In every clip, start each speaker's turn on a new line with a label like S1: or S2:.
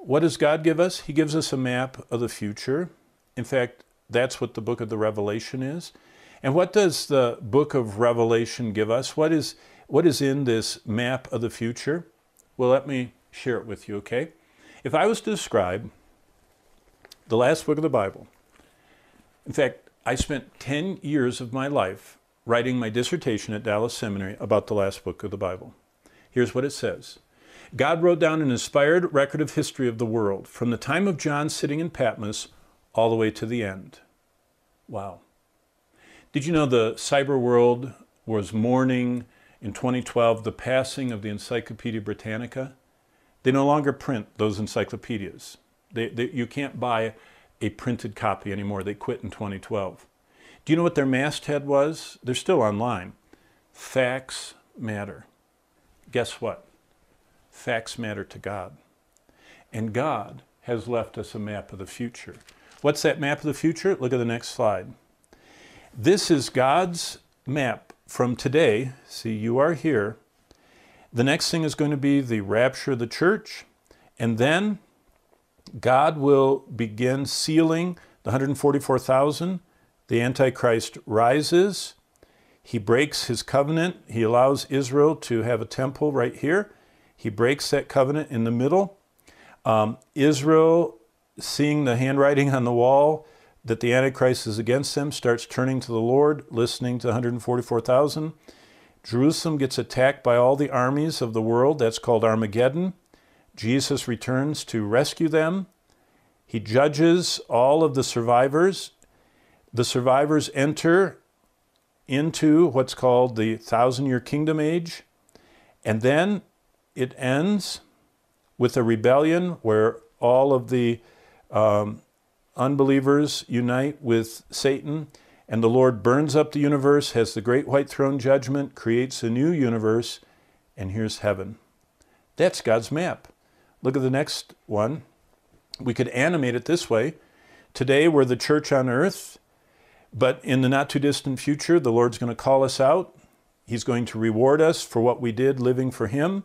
S1: what does God give us? He gives us a map of the future. In fact, that's what the book of the Revelation is. And what does the book of Revelation give us? What is, what is in this map of the future? Well, let me share it with you, okay? If I was to describe the last book of the Bible, in fact, I spent 10 years of my life writing my dissertation at Dallas Seminary about the last book of the Bible. Here's what it says God wrote down an inspired record of history of the world from the time of John sitting in Patmos all the way to the end. Wow. Did you know the cyber world was mourning in 2012 the passing of the Encyclopedia Britannica? They no longer print those encyclopedias. They, they, you can't buy a printed copy anymore. They quit in 2012. Do you know what their masthead was? They're still online. Facts matter. Guess what? Facts matter to God. And God has left us a map of the future. What's that map of the future? Look at the next slide. This is God's map from today. See, you are here. The next thing is going to be the rapture of the church. And then God will begin sealing the 144,000. The Antichrist rises. He breaks his covenant. He allows Israel to have a temple right here. He breaks that covenant in the middle. Um, Israel, seeing the handwriting on the wall that the Antichrist is against them, starts turning to the Lord, listening to 144,000. Jerusalem gets attacked by all the armies of the world. That's called Armageddon. Jesus returns to rescue them. He judges all of the survivors. The survivors enter into what's called the thousand year kingdom age. And then it ends with a rebellion where all of the um, unbelievers unite with Satan, and the Lord burns up the universe, has the great white throne judgment, creates a new universe, and here's heaven. That's God's map. Look at the next one. We could animate it this way. Today, we're the church on earth, but in the not too distant future, the Lord's going to call us out. He's going to reward us for what we did living for Him.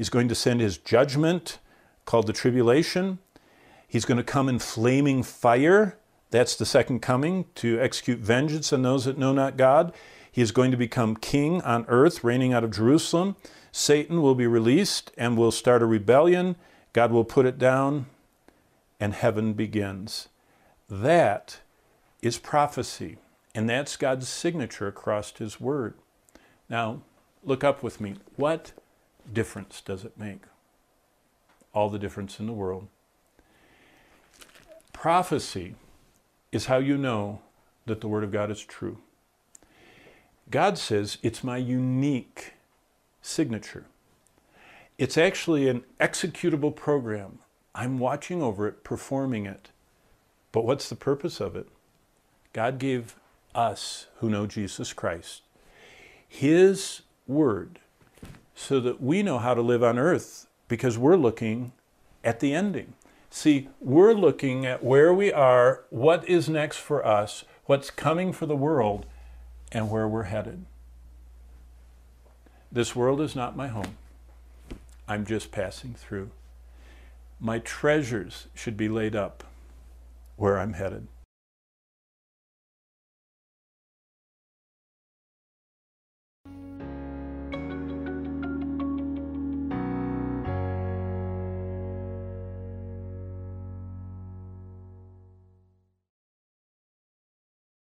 S1: He's going to send His judgment, called the tribulation. He's going to come in flaming fire. That's the second coming to execute vengeance on those that know not God. He is going to become king on earth, reigning out of Jerusalem. Satan will be released and will start a rebellion. God will put it down, and heaven begins. That is prophecy, and that's God's signature across His Word. Now, look up with me. What difference does it make? All the difference in the world. Prophecy is how you know that the Word of God is true. God says it's my unique signature. It's actually an executable program. I'm watching over it, performing it. But what's the purpose of it? God gave us who know Jesus Christ His Word so that we know how to live on earth because we're looking at the ending. See, we're looking at where we are, what is next for us, what's coming for the world, and where we're headed. This world is not my home. I'm just passing through. My treasures should be laid up where I'm headed.